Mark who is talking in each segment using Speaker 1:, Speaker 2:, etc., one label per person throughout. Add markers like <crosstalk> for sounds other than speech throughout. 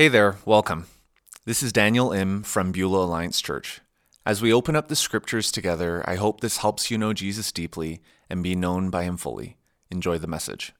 Speaker 1: Hey there, welcome. This is Daniel Im from Beulah Alliance Church. As we open up the scriptures together, I hope this helps you know Jesus deeply and be known by him fully. Enjoy the message.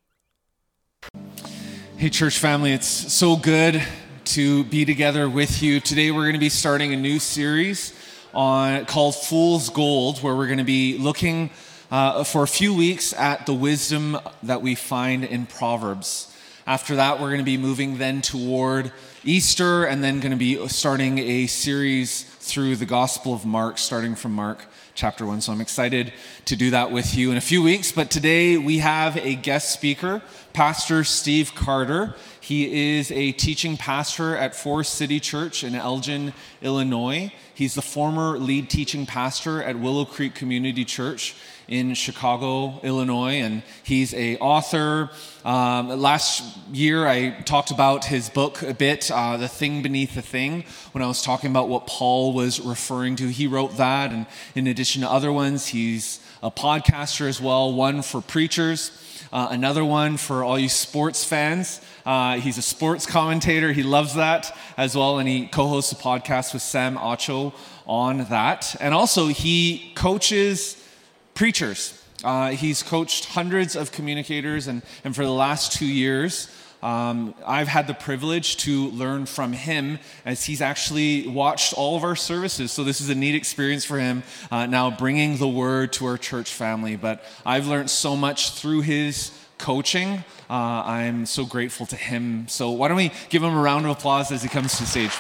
Speaker 2: Hey, church family, it's so good to be together with you. Today, we're going to be starting a new series on called Fool's Gold, where we're going to be looking uh, for a few weeks at the wisdom that we find in Proverbs. After that, we're going to be moving then toward Easter and then going to be starting a series through the Gospel of Mark, starting from Mark chapter 1. So I'm excited to do that with you in a few weeks. But today we have a guest speaker, Pastor Steve Carter. He is a teaching pastor at Forest City Church in Elgin, Illinois. He's the former lead teaching pastor at Willow Creek Community Church in Chicago, Illinois, and he's a author. Um, last year, I talked about his book a bit, uh, "The Thing Beneath the Thing," when I was talking about what Paul was referring to. He wrote that, and in addition to other ones, he's a podcaster as well. One for preachers. Uh, another one for all you sports fans. Uh, he's a sports commentator. He loves that as well. And he co hosts a podcast with Sam Acho on that. And also, he coaches preachers. Uh, he's coached hundreds of communicators, and, and for the last two years, um, I've had the privilege to learn from him as he's actually watched all of our services. So, this is a neat experience for him uh, now bringing the word to our church family. But I've learned so much through his coaching. Uh, I'm so grateful to him. So, why don't we give him a round of applause as he comes to the stage?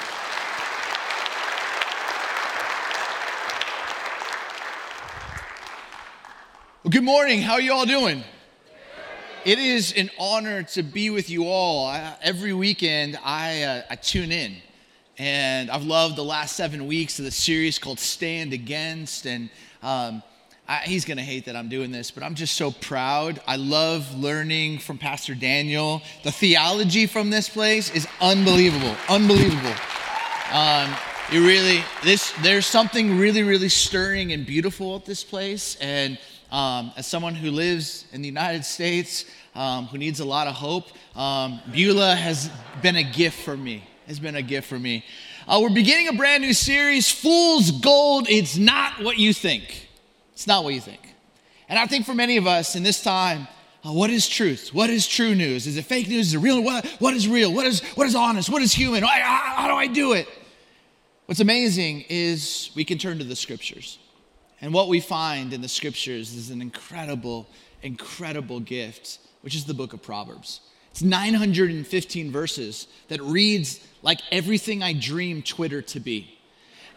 Speaker 3: Well, good morning. How are you all doing? It is an honor to be with you all. I, every weekend, I, uh, I tune in. And I've loved the last seven weeks of the series called Stand Against. And um, I, he's going to hate that I'm doing this, but I'm just so proud. I love learning from Pastor Daniel. The theology from this place is unbelievable. Unbelievable. Um, really, this, there's something really, really stirring and beautiful at this place. And um, as someone who lives in the United States, um, who needs a lot of hope, um, Beulah has been a gift for me. Has been a gift for me. Uh, we're beginning a brand new series, Fool's Gold. It's not what you think. It's not what you think. And I think for many of us in this time, uh, what is truth? What is true news? Is it fake news? Is it real? What, what is real? What is, what is honest? What is human? How, how do I do it? What's amazing is we can turn to the scriptures. And what we find in the scriptures is an incredible, incredible gift, which is the book of Proverbs. It's 915 verses that reads like everything I dream Twitter to be,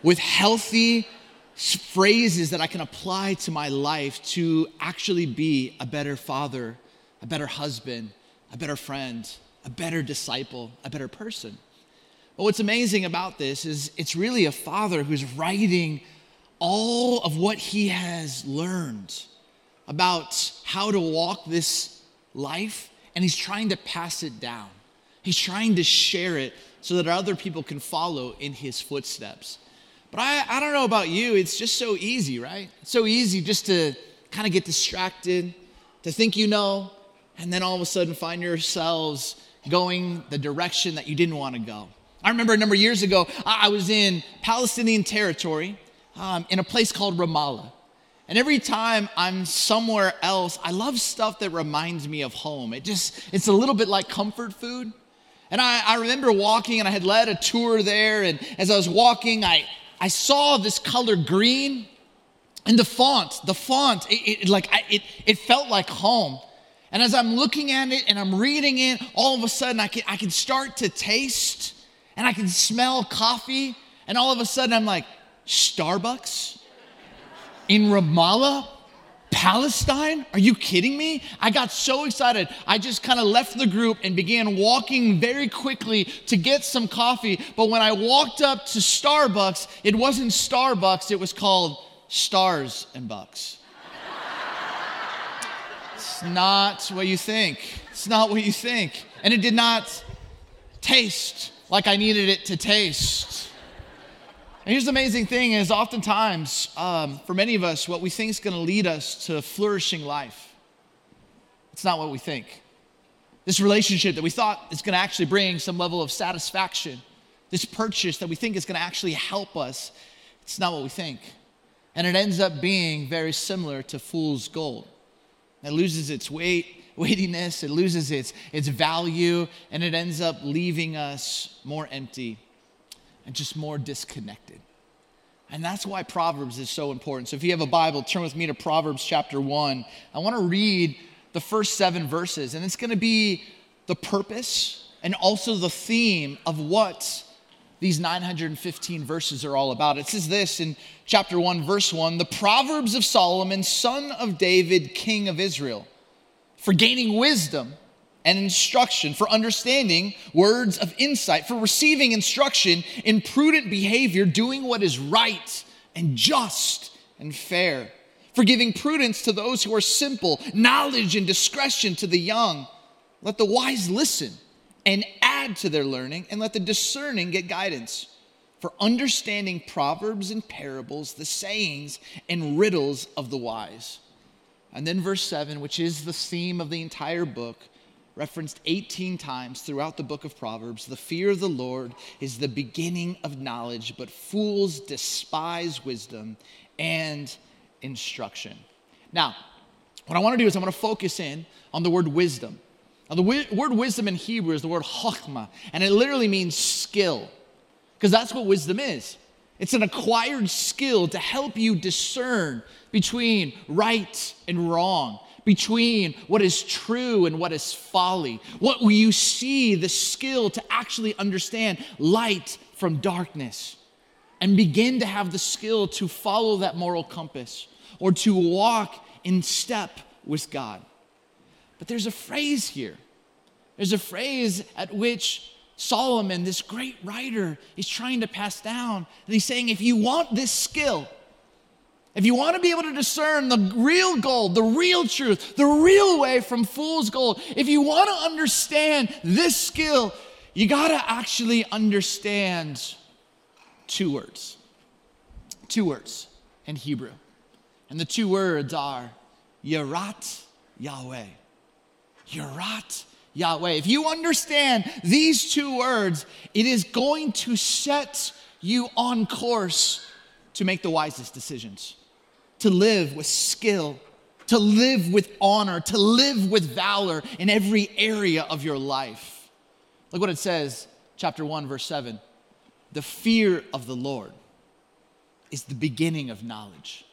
Speaker 3: with healthy phrases that I can apply to my life to actually be a better father, a better husband, a better friend, a better disciple, a better person. But what's amazing about this is it's really a father who's writing all of what he has learned about how to walk this life, and he's trying to pass it down. He's trying to share it so that other people can follow in his footsteps. But I, I don't know about you, it's just so easy, right? It's so easy just to kind of get distracted, to think you know, and then all of a sudden find yourselves going the direction that you didn't want to go. I remember a number of years ago, I was in Palestinian territory, um, in a place called Ramallah. And every time I'm somewhere else, I love stuff that reminds me of home. It just, it's a little bit like comfort food. And I, I remember walking and I had led a tour there. And as I was walking, I, I saw this color green and the font, the font, it, it like, I, it, it felt like home. And as I'm looking at it and I'm reading it, all of a sudden I can, I can start to taste and I can smell coffee. And all of a sudden I'm like, Starbucks in Ramallah, Palestine? Are you kidding me? I got so excited. I just kind of left the group and began walking very quickly to get some coffee. But when I walked up to Starbucks, it wasn't Starbucks, it was called Stars and Bucks. it's not what you think. It's not what you think. And it did not taste like I needed it to taste. And here's the amazing thing is oftentimes, um, for many of us, what we think is going to lead us to flourishing life, it's not what we think. This relationship that we thought is going to actually bring some level of satisfaction, this purchase that we think is going to actually help us, it's not what we think. And it ends up being very similar to fool's gold. It loses its weight, <laughs> weightiness, it loses its, its value, and it ends up leaving us more empty and just more disconnected. And that's why Proverbs is so important. So if you have a Bible, turn with me to Proverbs chapter 1. I want to read the first seven verses, and it's going to be the purpose and also the theme of what these 915 verses are all about. It says this in chapter 1, verse 1 The Proverbs of Solomon, son of David, king of Israel, for gaining wisdom and instruction, for understanding words of insight, for receiving instruction in prudent behavior, doing what is right and just and fair, for giving prudence to those who are simple, knowledge and discretion to the young. Let the wise listen and add to their learning, and let the discerning get guidance. For understanding proverbs and parables, the sayings and riddles of the wise. And then verse 7, which is the theme of the entire book, referenced 18 times throughout the book of Proverbs the fear of the Lord is the beginning of knowledge, but fools despise wisdom and instruction. Now, what I want to do is I want to focus in on the word wisdom. Now, the word wisdom in Hebrew is the word chokmah, and it literally means skill, because that's what wisdom is. It's an acquired skill to help you discern between right and wrong, between what is true and what is folly. What will you see the skill to actually understand light from darkness and begin to have the skill to follow that moral compass or to walk in step with God. But there's a phrase here. There's a phrase at which Solomon, this great writer, is trying to pass down. And he's saying, if you want this skill, if you want to be able to discern the real gold, the real truth, the real way from fool's gold, if you want to understand this skill, you got to actually understand two words. Two words in Hebrew. And the two words are Yirat Yahweh. Yirat Yahweh. If you understand these two words, it is going to set you on course to make the wisest decisions, to live with skill, to live with honor, to live with valor in every area of your life. Look what it says, chapter 1, verse 7. The fear of the Lord is the beginning of knowledge.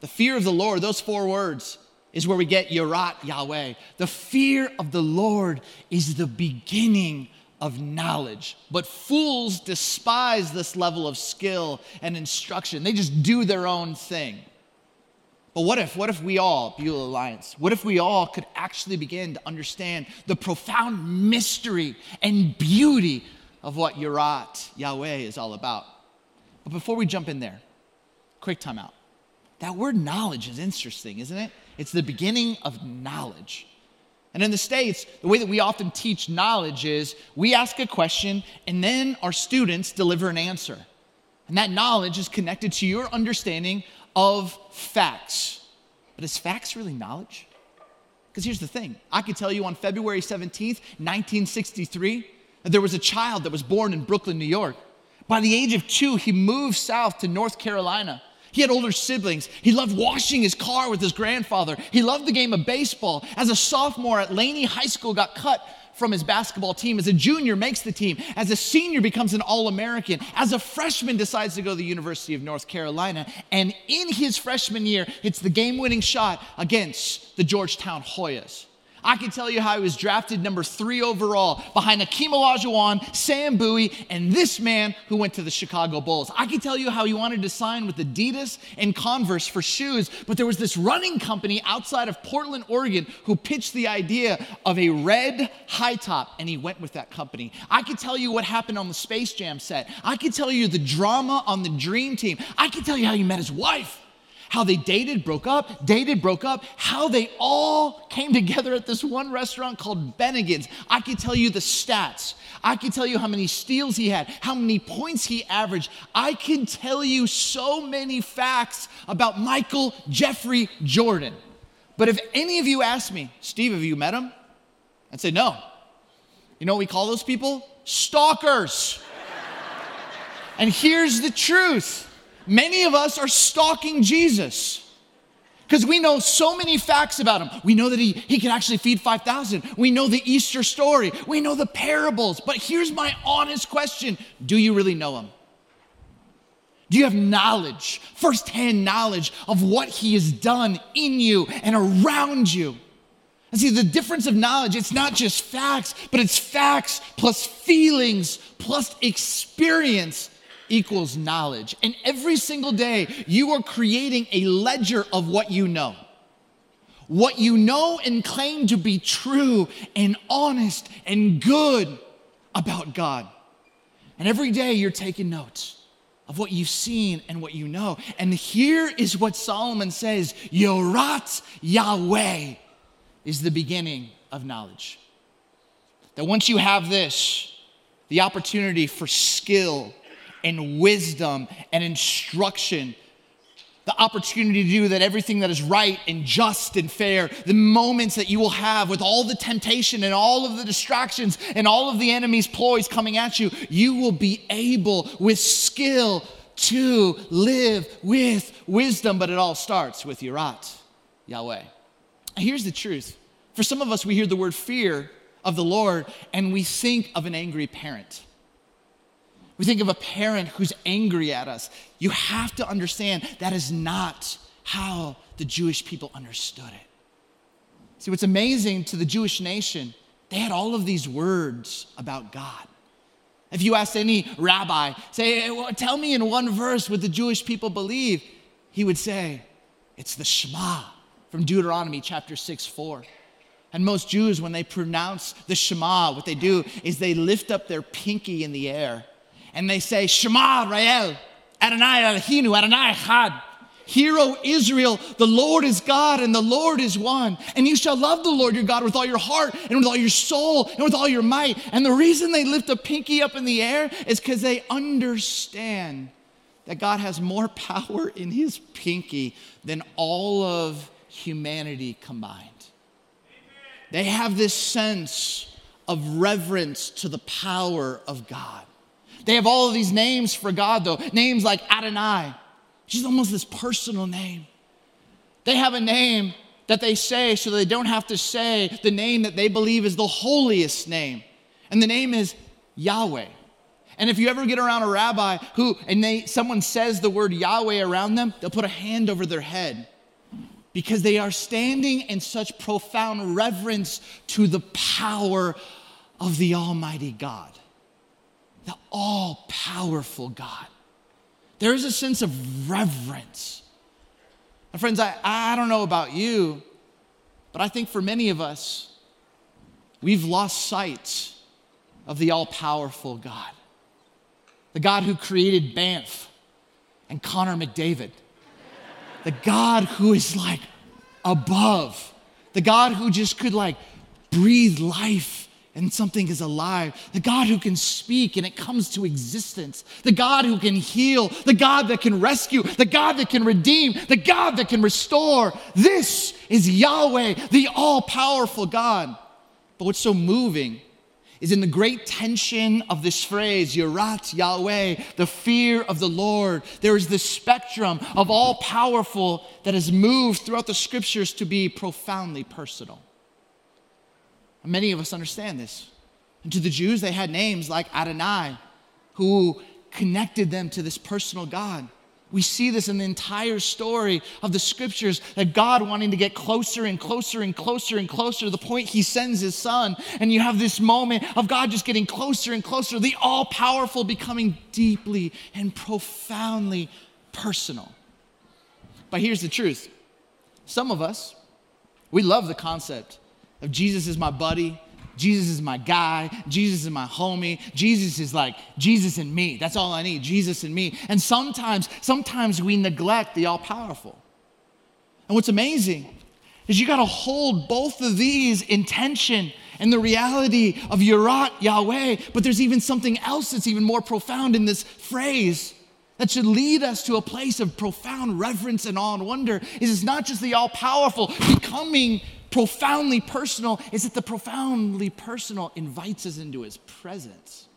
Speaker 3: The fear of the Lord, those four words, is where we get Yirat Yahweh. The fear of the Lord is the beginning of knowledge. But fools despise this level of skill and instruction. They just do their own thing. But what if, what if we all, Beulah Alliance, what if we all could actually begin to understand the profound mystery and beauty of what Yirat Yahweh is all about? But before we jump in there, quick timeout. That word knowledge is interesting, isn't it? It's the beginning of knowledge. And in the States, the way that we often teach knowledge is we ask a question and then our students deliver an answer. And that knowledge is connected to your understanding of facts. But is facts really knowledge? Because here's the thing I could tell you on February 17th, 1963, that there was a child that was born in Brooklyn, New York. By the age of two, he moved south to North Carolina. He had older siblings. He loved washing his car with his grandfather. He loved the game of baseball. As a sophomore at Laney High School, got cut from his basketball team. As a junior, makes the team. As a senior, becomes an All American. As a freshman, decides to go to the University of North Carolina. And in his freshman year, hits the game winning shot against the Georgetown Hoyas. I can tell you how he was drafted number three overall behind Akeem Olajuwon, Sam Bowie, and this man who went to the Chicago Bulls. I can tell you how he wanted to sign with Adidas and Converse for shoes, but there was this running company outside of Portland, Oregon, who pitched the idea of a red high top, and he went with that company. I can tell you what happened on the Space Jam set. I can tell you the drama on the Dream Team. I can tell you how he met his wife how they dated, broke up, dated, broke up, how they all came together at this one restaurant called Bennigan's. I could tell you the stats. I can tell you how many steals he had, how many points he averaged. I can tell you so many facts about Michael Jeffrey Jordan. But if any of you ask me, Steve, have you met him? I'd say, no. You know what we call those people? Stalkers. and here's the truth many of us are stalking Jesus because we know so many facts about him. We know that he, he can actually feed 5,000. We know the Easter story. We know the parables. But here's my honest question Do you really know him? Do you have knowledge, firsthand knowledge of what he has done in you and around you? And see, the difference of knowledge, it's not just facts, but it's facts plus feelings plus experience equals knowledge. And every single day, you are creating a ledger of what you know. What you know and claim to be true and honest and good about God. And every day, you're taking notes of what you've seen and what you know. And here is what Solomon says Yirat Yahweh is the beginning of knowledge. That once you have this, the opportunity for skill and wisdom and instruction. The opportunity to do that everything that is right and just and fair, the moments that you will have with all the temptation and all of the distractions and all of the enemy's ploys coming at you, you will be able with skill to live with wisdom. But it all starts with Yirat, Yahweh. Here's the truth. For some of us, we hear the word fear of the Lord and we think of an angry parent. We think of a parent who's angry at us. You have to understand that is not how the Jewish people understood it. See, what's amazing to the Jewish nation, they had all of these words about God. If you asked any rabbi, say, well, tell me in one verse what the Jewish people believe, he would say, it's the Shema from Deuteronomy chapter 6, 4. And most Jews, when they pronounce the Shema, what they do is they lift up their pinky in the air and they say, Shema Yisrael, Adonai Eloheinu, Adonai Echad. Hear, O Israel, the Lord is God and the Lord is one. And you shall love the Lord your God with all your heart and with all your soul and with all your might. And the reason they lift a pinky up in the air is because they understand that God has more <laughs> power in his pinky than all of humanity combined. They have this sense of reverence to the power of God. They have all of these names for God, though. Names like Adonai, which is almost this personal name. They have a name that they say so they don't have to say the name that they believe is the holiest name. And the name is Yahweh. And if you ever get around a rabbi who, and they, someone says the word Yahweh around them, they'll put a hand over their head because they are standing in such profound reverence to the power of the Almighty God the all powerful God. There is a sense of reverence. And friends, I, I don't know about you, but I think for many of us, we've lost sight of the all powerful God. The God who created Banff and Connor McDavid. The God who is like above. The God who just could like breathe life and something is alive. The God who can speak and it comes to existence. The God who can heal. The God that can rescue. The God that can redeem. The God that can restore. This is Yahweh, the all powerful God. But what's so moving is in the great tension of this phrase, Yirat Yahweh, the fear of the Lord. There is this spectrum of all powerful that has moved throughout the scriptures to be profoundly personal. Many of us understand this. And to the Jews, they had names like Adonai, who connected them to this personal God. We see this in the entire story of the scriptures that God wanting to get closer and closer and closer and closer to the point he sends his son. And you have this moment of God just getting closer and closer, the all powerful becoming deeply and profoundly personal. But here's the truth some of us, we love the concept of Jesus is my buddy, Jesus is my guy, Jesus is my homie, Jesus is like Jesus and me. That's all I need, Jesus and me. And sometimes, sometimes we neglect the all powerful. And what's amazing is you got to hold both of these in tension and the reality of Yirat Yahweh, but there's even something else that's even more profound in this phrase that should lead us to a place of profound reverence and awe and wonder is it's not just the all powerful becoming profoundly personal is that the profoundly personal invites us into his presence.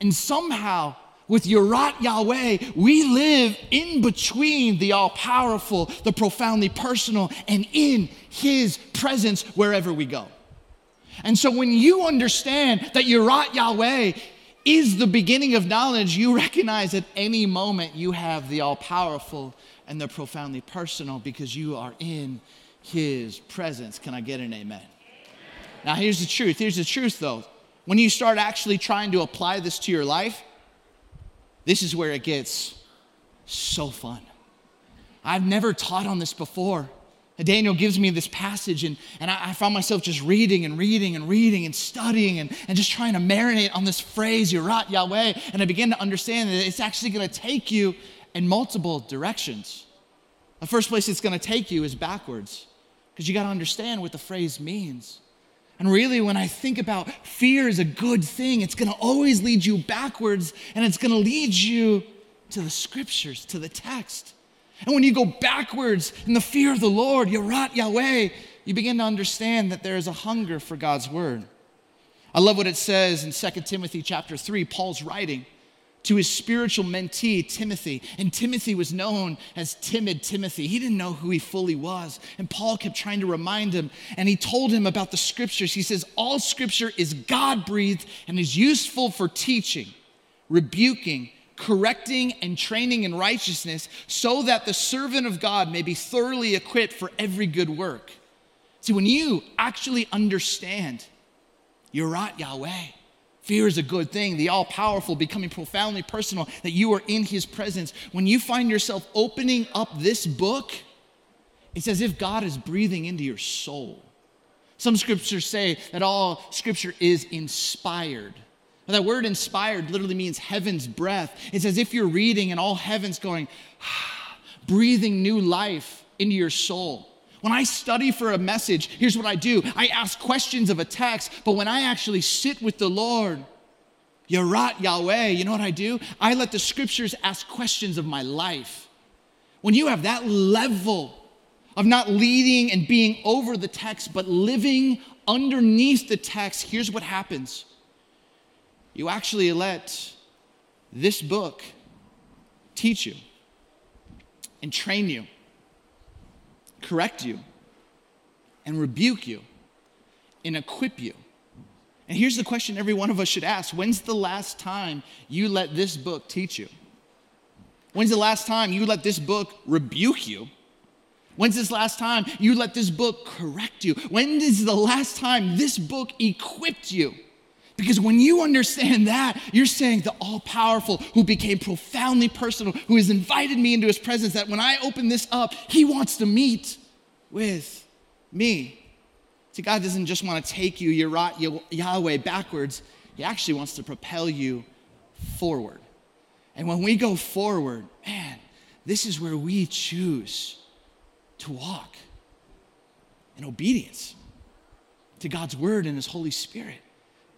Speaker 3: And somehow, with Yirat Yahweh, we live in between the all powerful, the profoundly personal, and in his presence wherever we go. And so when you understand that Yirat Yahweh is the beginning of knowledge, you recognize at any moment you have the all powerful and the profoundly personal because you are in his presence. Can I get an amen? Now, here's the truth. Here's the truth, though. When you start actually trying to apply this to your life, this is where it gets so fun. I've never taught on this before. Daniel gives me this passage, and, and I, I, found myself just reading and reading and reading and studying and, and just trying to marinate on this phrase, Yirat Yahweh. And I began to understand that it's actually going to take you in multiple directions. The first place it's going to take you is backwards, because you got to understand what the phrase means. And really, when I think about fear is a good thing, it's going to always lead you backwards, and it's going to lead you to the scriptures, to the text. And when you go backwards in the fear of the Lord, Yirat Yahweh, you begin to understand that there is a hunger for God's word. I love what it says in 2 Timothy chapter 3. Paul's writing to his spiritual mentee, Timothy. And Timothy was known as timid Timothy. He didn't know who he fully was. And Paul kept trying to remind him. And he told him about the scriptures. He says, All scripture is God breathed and is useful for teaching, rebuking, correcting and training in righteousness, so that the servant of God may be thoroughly equipped for every good work. See, when you actually understand Yirat Yahweh, fear is a good thing, the all powerful becoming profoundly personal, that you are in his presence. When you find yourself opening up this book, it's as if God is breathing into your soul. Some scriptures say that all scripture is inspired. That word inspired literally means heaven's breath. It's as if you're reading and all heaven's going, <sighs> breathing new life into your soul. When I study for a message, here's what I do I ask questions of a text, but when I actually sit with the Lord, Yirat Yahweh, you know what I do? I let the scriptures ask questions of my life. When you have that level of not leading and being over the text, but living underneath the text, here's what happens you actually let this book teach you and train you, correct you, and rebuke you, and equip you. And here's the question every one of us should ask When's the last time you let this book teach you? When's the last time you let this book rebuke you? When's this last time you let this book correct you? When is the last time this book equipped you? Because when you understand that, you're saying the all powerful who became profoundly personal, who has invited me into his presence, that when I open this up, he wants to meet with me. See, God doesn't just want to take you, Yahweh, backwards, he actually wants to propel you forward. And when we go forward, man, this is where we choose to walk in obedience to God's word and his Holy Spirit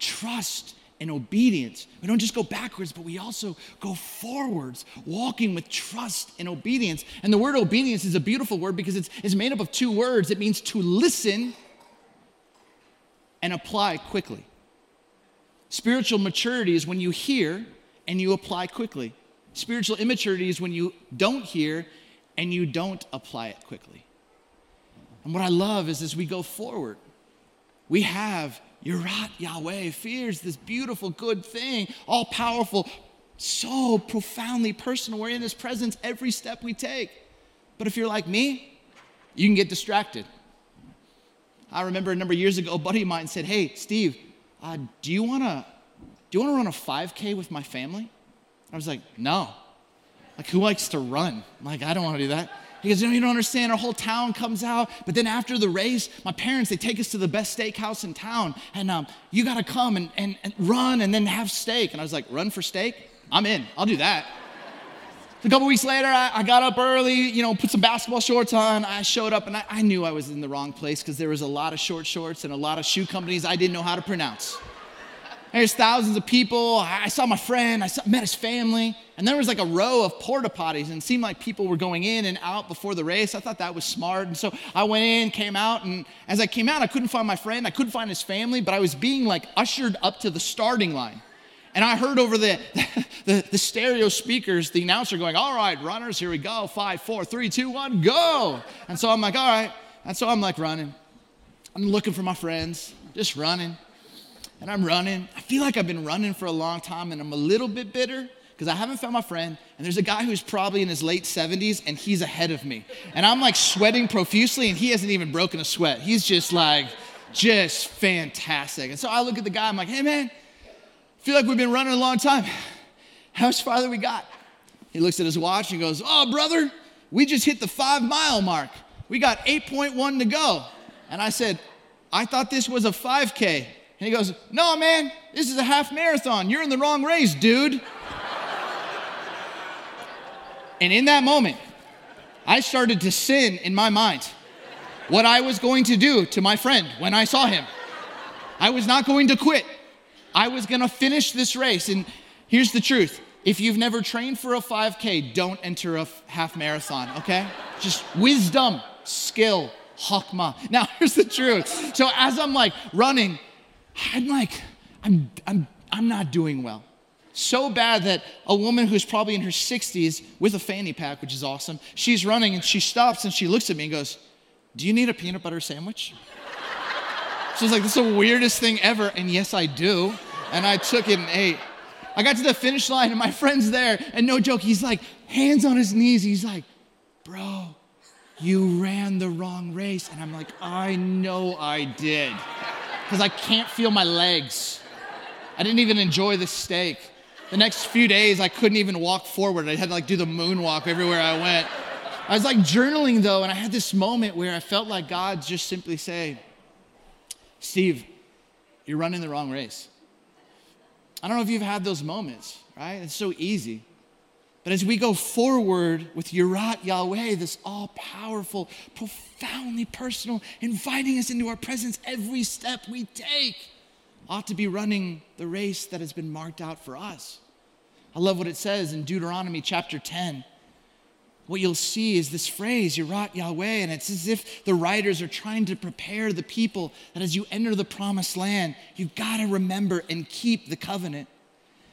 Speaker 3: trust and obedience. We don't just go backwards, but we also go forwards, walking with trust and obedience. And the word obedience is a beautiful word because it's, it's made up of two words it means to listen and apply quickly. Spiritual maturity is when you hear and you apply quickly. Spiritual immaturity is when you don't hear and you don't apply it quickly. And what I love is as we go forward, we have Yirat Yahweh. Fear is this beautiful, good thing, all powerful, so profoundly personal. We're in His presence every step we take. But if you're like me, you can get distracted. I remember a number of years ago, a buddy of mine said, Hey, Steve, uh, do you want to do you want to run a 5K with my family? I was like, No. Like, who likes to run? I'm like, I don't want to do that. Goes, you know, you don't understand. Our whole town comes out. But then after the race, my parents, they take us to the best steakhouse in town. And um, you got to come and, and, and run and then have steak. And I was like, run for steak? I'm in. I'll do that. A couple weeks later, I, I, got up early, you know, put some basketball shorts on. I showed up and I, I knew I was in the wrong place because there was a lot of short shorts and a lot of shoe companies I didn't know how to pronounce. There's thousands of people. I saw my friend, I saw, met his family, and there was like a row of porta potties, and it seemed like people were going in and out before the race. I thought that was smart. And so I went in, came out, and as I came out, I couldn't find my friend, I couldn't find his family, but I was being like ushered up to the starting line. And I heard over the, <laughs> the, the, stereo speakers the announcer going, All right, runners, here we go. Five, four, three, two, one, go. And so I'm like, All right. And so I'm like running. I'm looking for my friends, just running. And I'm running. I feel like I've been running for a long time and I'm a little bit bitter because I haven't found my friend. And there's a guy who's probably in his late 70s and he's ahead of me. And I'm like sweating profusely and he hasn't even broken a sweat. He's just like, just fantastic. And so I look at the guy, I'm like, hey man, feel like we've been running a long time. How much farther we got? He looks at his watch and goes, oh, brother, we just hit the five mile mark. We got 8.1 to go. And I said, I thought this was a 5K. And he goes, No, man, this is a half marathon. You're in the wrong race, dude. and in that moment, I started to sin in my mind what I was going to do to my friend when I saw him. I was not going to quit. I was going to finish this race. And here's the truth if you've never trained for a 5K, don't enter a half marathon, okay? Just wisdom, skill, chokmah. Now, <laughs> here's the truth. So as I'm like running, I'm like, I'm, I'm, I'm not doing well. So bad that a woman who's probably in her 60s with a fanny pack, which is awesome, she's running and she stops and she looks at me and goes, Do you need a peanut butter sandwich? <laughs> She's like, This is the weirdest thing ever. And yes, I do. And I took it and ate. I got to the finish line and my friend's there. And no joke, he's like, hands on his knees. He's like, Bro, you ran the wrong race. And I'm like, I know I did. Because I can't feel my legs. I didn't even enjoy the steak. The next few days, I couldn't even walk forward. I had to like do the moonwalk everywhere I went. I was like journaling though, and I had this moment where I felt like God just simply say, Steve, you're running the wrong race. I don't know if you've had those moments, right? It's so easy. But as we go forward with Yirat Yahweh, this all powerful, profoundly personal, inviting us into our presence every step we take, ought to be running the race that has been marked out for us. I love what it says in Deuteronomy chapter 10. What you'll see is this phrase, Yirat Yahweh, and it's as if the writers are trying to prepare the people that as you enter the promised land, you've got to remember and keep the covenant.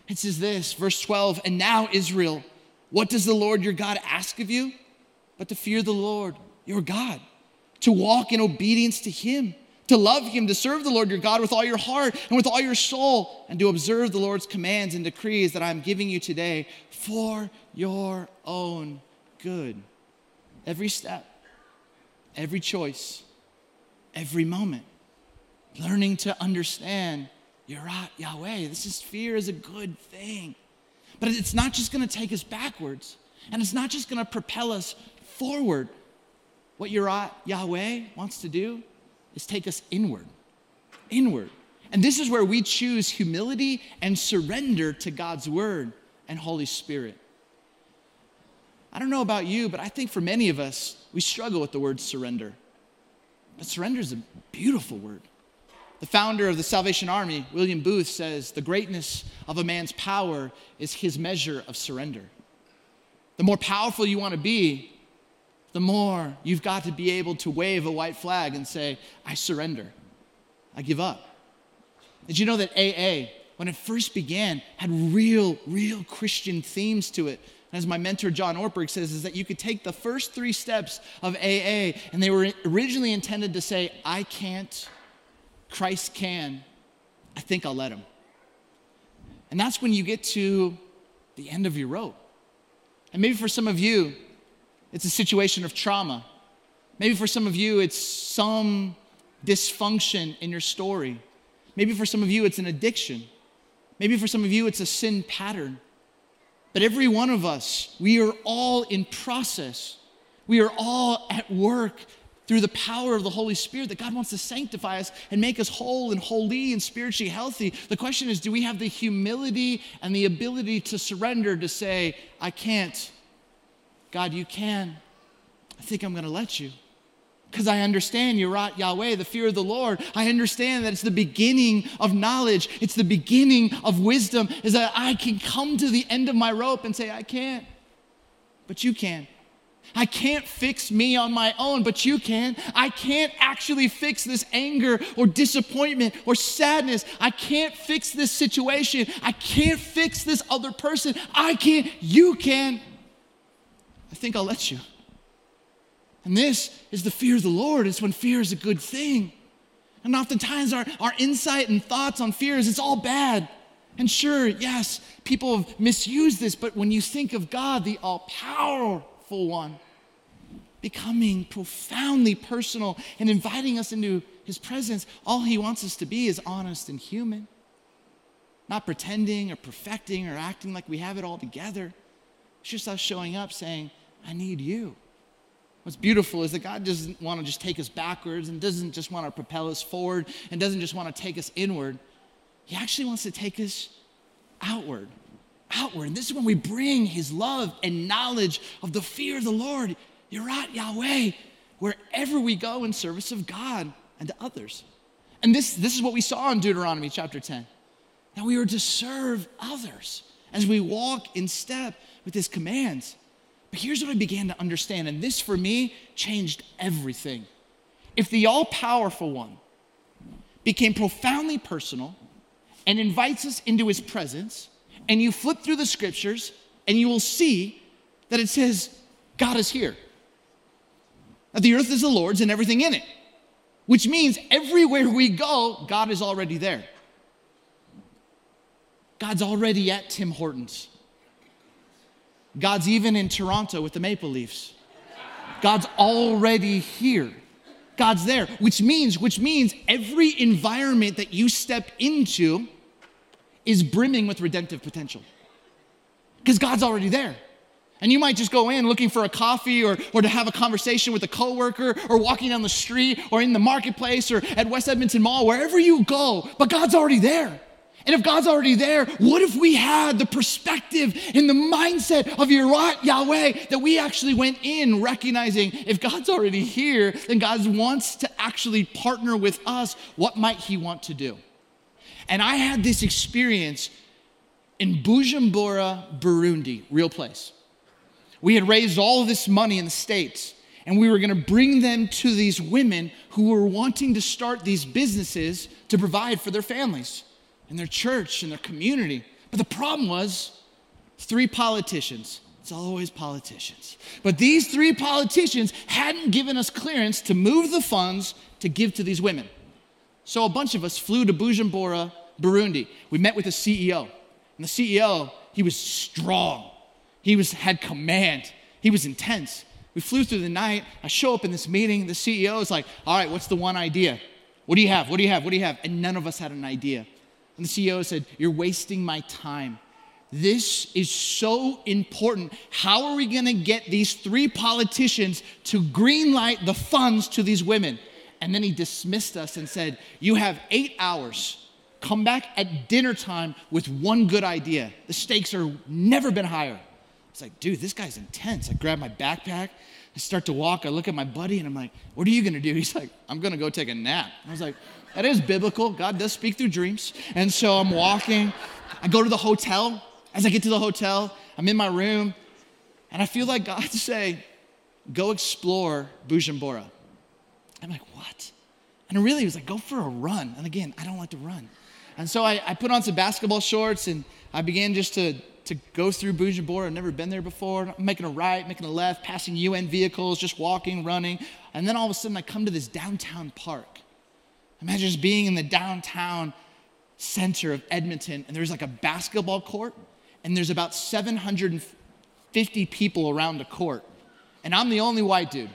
Speaker 3: It says this, verse 12, and now Israel, what does the Lord your God ask of you? But to fear the Lord your God, to walk in obedience to him, to love him, to serve the Lord your God with all your heart and with all your soul, and to observe the Lord's commands and decrees that I'm giving you today for your own good. Every step, every choice, every moment. Learning to understand Yirat Yahweh. This is fear is a good thing. But it's not just going to take us backwards, and it's not just going to propel us forward. What your uh, Yahweh wants to do is take us inward, inward. And this is where we choose humility and surrender to God's word and Holy Spirit. I don't know about you, but I think for many of us, we struggle with the word surrender. But surrender is a beautiful word. The founder of the Salvation Army, William Booth, says the greatness of a man's power is his measure of surrender. The more powerful you want to be, the more you've got to be able to wave a white flag and say, I surrender. I give up. Did you know that AA, when it first began, had real, real Christian themes to it? As my mentor John Ortberg says, is that you could take the first three steps of AA, and they were originally intended to say, I can't Christ can, I think I'll let him. And that's when you get to the end of your rope. And maybe for some of you, it's a situation of trauma. Maybe for some of you, it's some dysfunction in your story. Maybe for some of you, it's an addiction. Maybe for some of you, it's a sin pattern. But every one of us, we are all in process. We are all at work through the power of the Holy Spirit that God wants to sanctify us and make us whole and holy and spiritually healthy. The question is do we have the humility and the ability to surrender to say, I can't? God, you can. I think I'm going to let you. because I understand Yirat Yahweh, the fear of the Lord. I understand that it's the beginning of knowledge, it's the beginning of wisdom, is that I can come to the end of my rope and say, I can't, but you can. I can't fix me on my own, but you can. I can't actually fix this anger or disappointment or sadness. I can't fix this situation. I can't fix this other person. I can't. You can. I think I'll let you. And this is the fear of the Lord. It's when fear is a good thing. And oftentimes our, our insight and thoughts on fear is it's all bad. And sure, yes, people have misused this, but when you think of God, the all powerful one, becoming profoundly personal and inviting us into his presence, all he wants us to be is honest and human. Not pretending or perfecting or acting like we have it all together. It's just us showing up saying, I need you. What's beautiful is that God doesn't want to just take us backwards and doesn't just want to propel us forward and doesn't just want to take us inward. He actually wants to take us outward. Outward. And this is when we bring his love and knowledge of the fear of the Lord, Yirat Yahweh, wherever we go in service of God and to others. And this, this is what we saw in Deuteronomy chapter 10 that we were to serve others as we walk in step with his commands. But here's what I began to understand, and this for me changed everything. If the all powerful one became profoundly personal and invites us into his presence, and you flip through the scriptures and you will see that it says, God is here. That the earth is the Lord's and everything in it, which means everywhere we go, God is already there. God's already at Tim Hortons. God's even in Toronto with the Maple Leafs. God's already here. God's there, which means, which means every environment that you step into is brimming with redemptive potential. Because God's already there. And you might just go in looking for a coffee or, or to have a conversation with a coworker or walking down the street or in the marketplace or at West Edmonton Mall, wherever you go, but God's already there. And if God's already there, what if we had the perspective and the mindset of Yirat Yahweh that we actually went in recognizing if God's already here, then God wants to actually partner with us. What might He want to do? And I had this experience in Bujumbura, Burundi, real place. We had raised all this money in the States, and we were gonna bring them to these women who were wanting to start these businesses to provide for their families and their church and their community. But the problem was three politicians. It's always politicians. But these three politicians hadn't given us clearance to move the funds to give to these women. So a bunch of us flew to Bujumbura, Burundi. We met with the CEO. And the CEO, he was strong. He was had command. He was intense. We flew through the night. I show up in this meeting. The CEO is like, "All right, what's the one idea? What do you have? What do you have? What do you have?" And none of us had an idea. And the CEO said, You're wasting my time. This is so important. How are we going to get these three politicians to greenlight the funds to these women? And then he dismissed us and said, You have eight hours. Come back at dinner time with one good idea. The stakes are never been higher. It's like, dude, this guy's intense. I grab my backpack, I start to walk. I look at my buddy and I'm like, what are you gonna do? <laughs> He's like, I'm gonna go take a nap. I was like, that is biblical. God does speak through dreams. And so I'm walking. I go to the hotel. As I get to the hotel, I'm in my room, and I feel like God <laughs> say, go explore Bujumbura. I'm like, what? And really, was like, go for a run. And again, I don't like to run. And so I, I put on some basketball shorts and I began just to, to go through Bujumbura. I've never been there before. I'm making a right, making a left, passing UN vehicles, just walking, running. And then all of a sudden, I come to this downtown park. Imagine just being in the downtown center of Edmonton, and there's like a basketball court, and there's about 750 people around the court. And I'm the only white dude.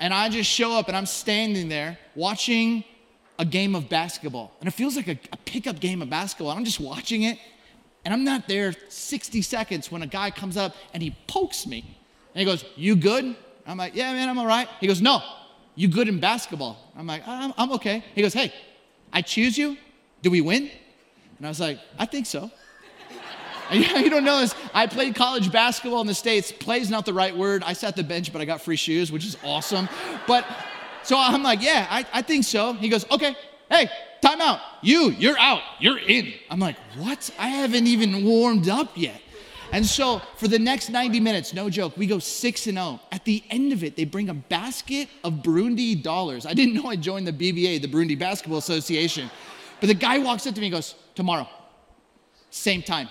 Speaker 3: And I just show up and I'm standing there watching a game of basketball. And it feels like a, a pickup game of basketball. I'm just watching it, and I'm not there 60 seconds when a guy comes up and he pokes me. And he goes, You good? I'm like, Yeah, man, I'm all right. He goes, No, you good in basketball? I'm like, uh, I'm, I'm okay. He goes, Hey, I choose you. Do we win? And I was like, I think so. <laughs> you don't know this. I played college basketball in the States. Play's not the right word. I sat the bench, but I got free shoes, which is awesome. But So I'm like, yeah, I, I think so. He goes, okay, hey, time out. You, you're out. You're in. I'm like, what? I haven't even warmed up yet. And so for the next 90 minutes, no joke, we go 6 and 0. At the end of it, they bring a basket of Burundi dollars. I didn't <laughs> know I joined the BBA, the Burundi Basketball Association. But the guy walks up to me and goes, Tomorrow, same time,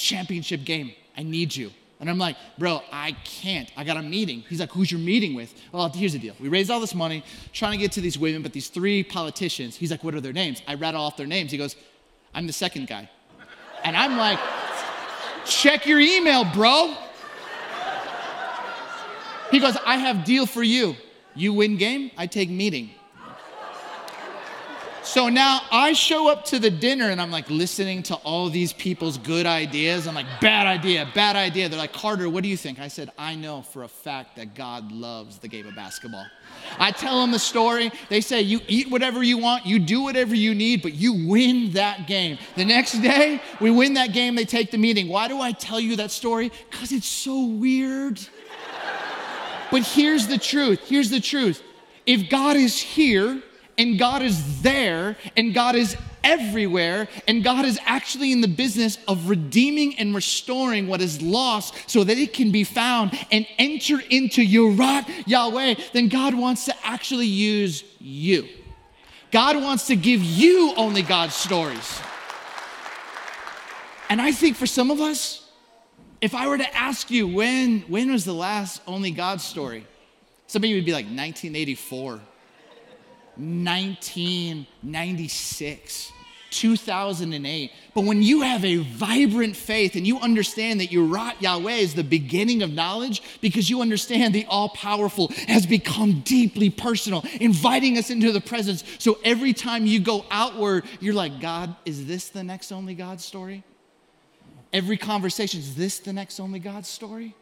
Speaker 3: championship game. I need you. And I'm like, bro, I can't. I got a meeting. He's like, who's your meeting with? Well, here's the deal. We raised all this money trying to get to these women, but these three politicians, he's like, what are their names? I rattle off their names. He goes, I'm the second guy. And I'm like, check your email, bro. He goes, I have deal for you. You win game, I take meeting. So now I show up to the dinner and I'm like listening to all these people's good ideas. I'm like, bad idea, bad idea. They're like, Carter, what do you think? I said, I know for a fact that God loves the game of basketball. I tell them the story. They say, you eat whatever you want, you do whatever you need, but you win that game. The next day, we win that game, they take the meeting. Why do I tell you that story? Because it's so weird. but here's the truth here's the truth. If God is here, and God is there, and God is everywhere, and God is actually in the business of redeeming and restoring what is lost so that it can be found and enter into Yirat Yahweh, then God wants to actually use you. God wants to give you only God's stories. And I think for some of us, if I were to ask you when, when was the last only God story? Some of you would be like 1984. 1996. 2008. But when you have a vibrant faith and you understand that Yirat Yahweh is the beginning of knowledge because you understand the all powerful has become deeply personal, inviting us into the presence. So every time you go outward, you're like, God, is this the next only God story? Every conversation, is this the next only God story?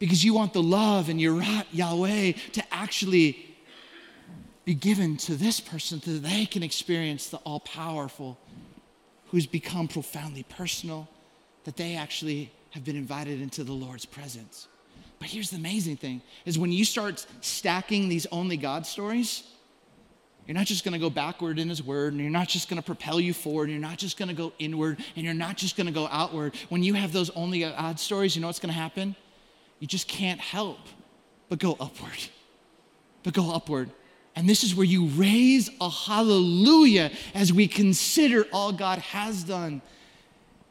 Speaker 3: Because you want the love and Yirat Yahweh to actually be given to this person so that they can experience the all powerful who's become profoundly personal, that they actually have been invited into the Lord's presence. But here's the amazing thing is when you start stacking these only God stories, you're not just going to go backward in his word and you're not just going to propel you forward and you're not just going to go inward and you're not just going to go outward. When you have those only God stories, you know what's going to happen? You just can't help but go upward. But go upward. And this is where you raise a hallelujah as we consider all God has done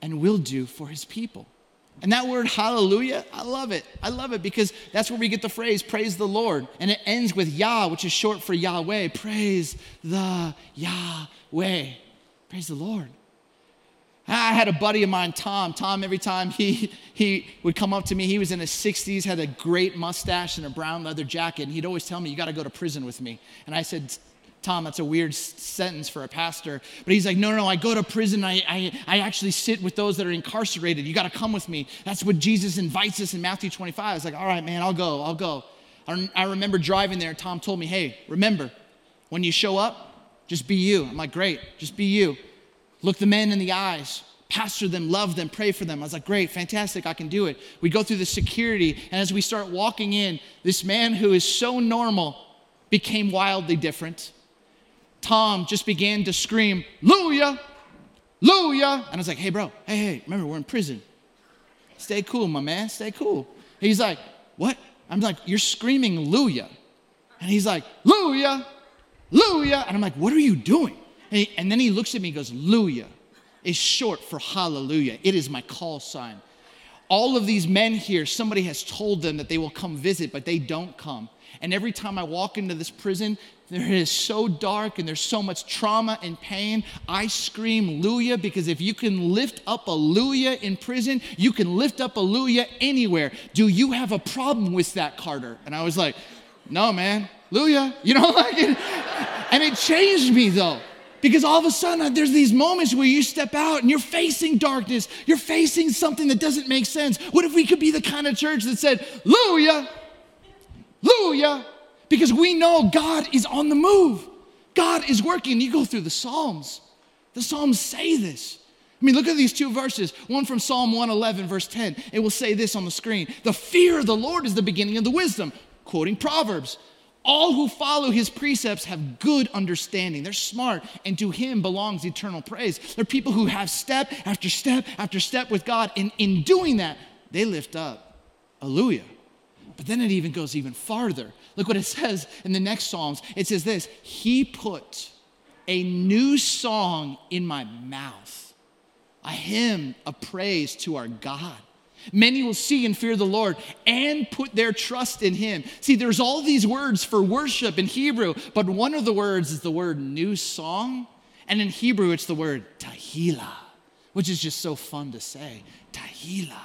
Speaker 3: and will do for his people. And that word hallelujah, I love it. I love it because that's where we get the phrase praise the Lord. And it ends with Yah, which is short for Yahweh. Praise the Yahweh. Praise the Lord. I had a buddy of mine, Tom. Tom, every time he, he would come up to me, he was in his 60s, had a great mustache and a brown leather jacket, and he'd always tell me, You got to go to prison with me. And I said, Tom, that's a weird sentence for a pastor. But he's like, No, no, no, I go to prison. I, I, I actually sit with those that are incarcerated. You got to come with me. That's what Jesus invites us in Matthew 25. I was like, All right, man, I'll go, I'll go. I remember driving there. Tom told me, Hey, remember, when you show up, just be you. I'm like, Great, just be you. Look the men in the eyes, pastor them, love them, pray for them. I was like, great, fantastic, I can do it. We go through the security, and as we start walking in, this man who is so normal became wildly different. Tom just began to scream, Luya, Luya. And I was like, hey, bro, hey, hey, remember, we're in prison. Stay cool, my man, stay cool. He's like, what? I'm like, you're screaming Luya. And he's like, Luya, Luya. And I'm like, what are you doing? And, he, and then he looks at me and goes, Luya is short for hallelujah. It is my call sign. All of these men here, somebody has told them that they will come visit, but they don't come. And every time I walk into this prison, there is so dark and there's so much trauma and pain. I scream Luya because if you can lift up a Luya in prison, you can lift up a Luya anywhere. Do you have a problem with that, Carter? And I was like, no, man, Luya. You know, <laughs> like, it, and it changed me though. Because all of a sudden, uh, there's these moments where you step out and you're facing darkness. You're facing something that doesn't make sense. What if we could be the kind of church that said, Hallelujah, Hallelujah, because we know God is on the move. God is working. You go through the Psalms. The Psalms say this. I mean, look at these two verses. One from Psalm 111, verse 10. It will say this on the screen The fear of the Lord is the beginning of the wisdom, quoting Proverbs. All who follow his precepts have good understanding. They're smart, and to him belongs eternal praise. They're people who have step after step after step with God. And in doing that, they lift up Alleluia. But then it even goes even farther. Look what it says in the next Psalms. It says this He put a new song in my mouth, a hymn of praise to our God. Many will see and fear the Lord and put their trust in Him. See, there's all these words for worship in Hebrew, but one of the words is the word new song. And in Hebrew, it's the word tahila, which is just so fun to say. Tahila.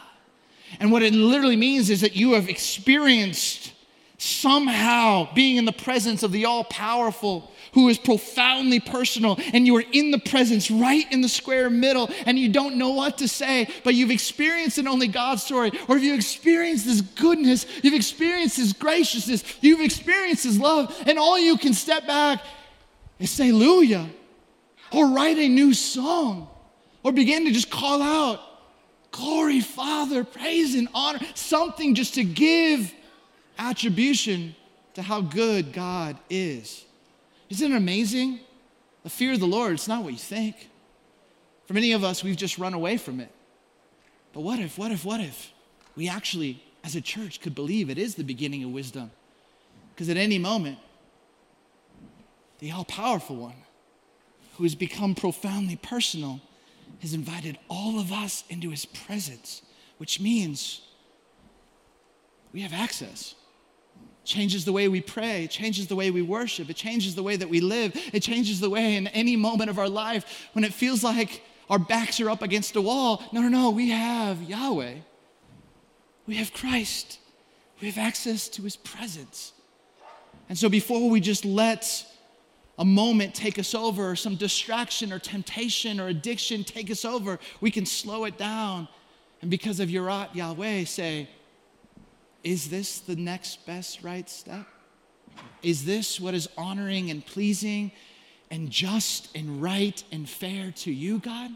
Speaker 3: And what it literally means is that you have experienced somehow being in the presence of the all powerful who is profoundly personal, and you are in the presence right in the square middle, and you don't know what to say, but you've experienced an only God story, or if you experienced His goodness, you've experienced His graciousness, you've experienced His love, and all you can step back and say, Hallelujah, or write a new song, or begin to just call out, Glory, Father, praise and honor, something just to give attribution to how good God is. Isn't it amazing? The fear of the Lord, it's not what you think. For many of us, we've just run away from it. But what if, what if, what if we actually, as a church, could believe it is the beginning of wisdom? Because at any moment, the all powerful one, who has become profoundly personal, has invited all of us into his presence, which means we have access changes the way we pray, it changes the way we worship, it changes the way that we live, it changes the way in any moment of our life when it feels like our backs are up against a wall. No, no, no, we have Yahweh. We have Christ. We have access to his presence. And so before we just let a moment take us over, or some distraction or temptation or addiction take us over, we can slow it down. And because of Yirat Yahweh, say, is this the next best right step? Is this what is honoring and pleasing and just and right and fair to you, God?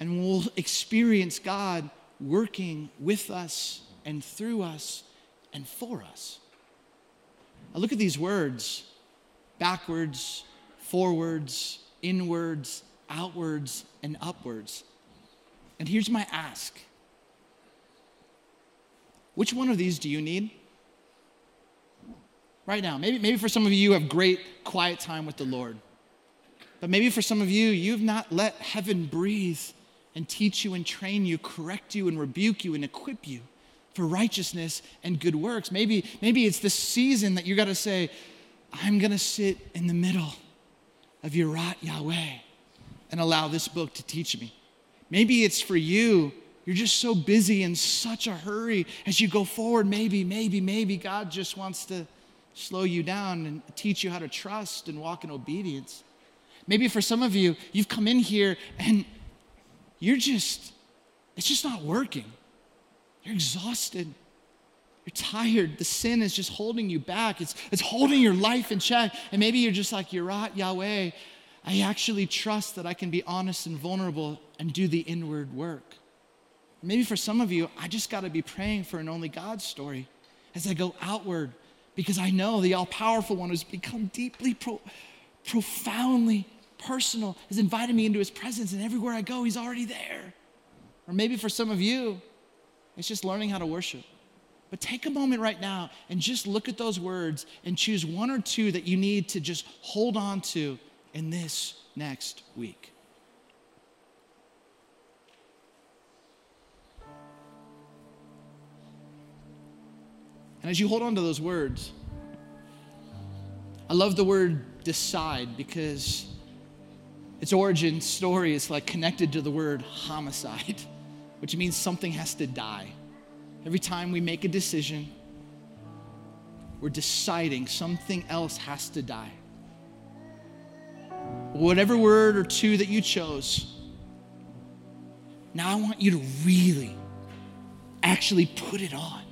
Speaker 3: And we'll experience God working with us and through us and for us. Now look at these words backwards, forwards, inwards, outwards, and upwards. And here's my ask which one of these do you need? Right now. Maybe, maybe for some of you, you have great quiet time with the Lord. But maybe for some of you, you've not let heaven breathe and teach you and train you, correct you and rebuke you and equip you for righteousness and good works. Maybe, maybe it's this season that you got to say, I'm going to sit in the middle of Yirat Yahweh and allow this book to teach me. Maybe it's for you you're just so busy in such a hurry as you go forward. Maybe, maybe, maybe God just wants to slow you down and teach you how to trust and walk in obedience. Maybe for some of you, you've come in here and you're just, it's just not working. You're exhausted. You're tired. The sin is just holding you back. It's, it's holding your life in check. And maybe you're just like, Yirat Yahweh. I actually trust that I can be honest and vulnerable and do the inward work. Maybe for some of you, I just got to be praying for an only God story as I go outward because I know the all powerful one has become deeply, pro- profoundly personal, has invited me into his presence, and everywhere I go, he's already there. Or maybe for some of you, it's just learning how to worship. But take a moment right now and just look at those words and choose one or two that you need to just hold on to in this next week. And as you hold on to those words, I love the word decide because its origin story is like connected to the word homicide, <laughs> which means something has to die. Every time we make a decision, we're deciding something else has to die. Whatever word or two that you chose, now I want you to really actually put it on.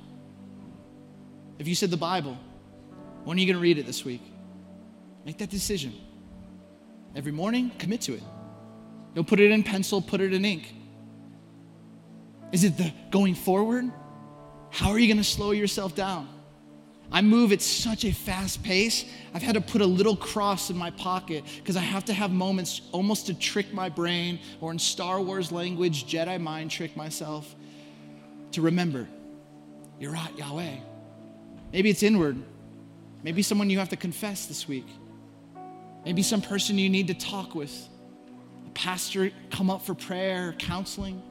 Speaker 3: If you said the Bible, when are you going to read it this week? Make that decision. Every morning, commit to it. Don't put it in pencil, put it in ink. Is it the going forward? How are you going to slow yourself down? I move at such a fast pace, I've had to put a little cross in my pocket because I have to have moments almost to trick my brain, or in Star Wars language, Jedi mind trick myself, to remember, Yirat Yahweh. Maybe it's inward. Maybe someone you have to confess this week. Maybe some person you need to talk with. A pastor come up for prayer, counseling.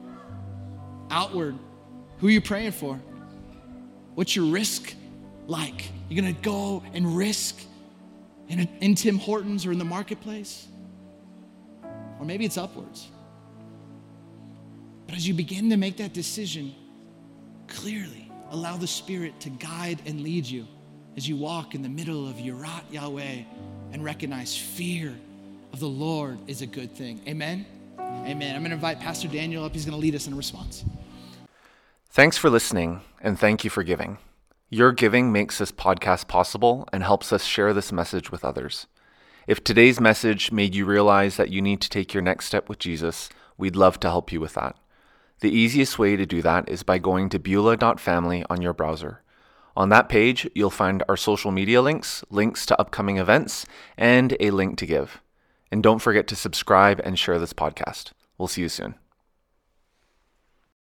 Speaker 3: Outward. Who are you praying for? What's your risk like? You're gonna go and risk in, in Tim Hortons or in the marketplace? Or maybe it's upwards. But as you begin to make that decision, clearly allow the Spirit to guide and lead you as you walk in the middle of Yirat Yahweh and recognize fear of the Lord is a good thing. Amen? Amen. I'm going to invite Pastor Daniel up. He's going to lead us in a response.
Speaker 2: Thanks for listening, and thank you for giving. Your giving makes this podcast possible and helps us share this message with others. If today's message made you realize that you need to take your next step with Jesus, we'd love to help you with that. The easiest way to do that is by going to beulah.family on your browser. On that page, you'll find our social media links, links to upcoming events, and a link to give. And don't forget to subscribe and share this podcast. We'll see you soon.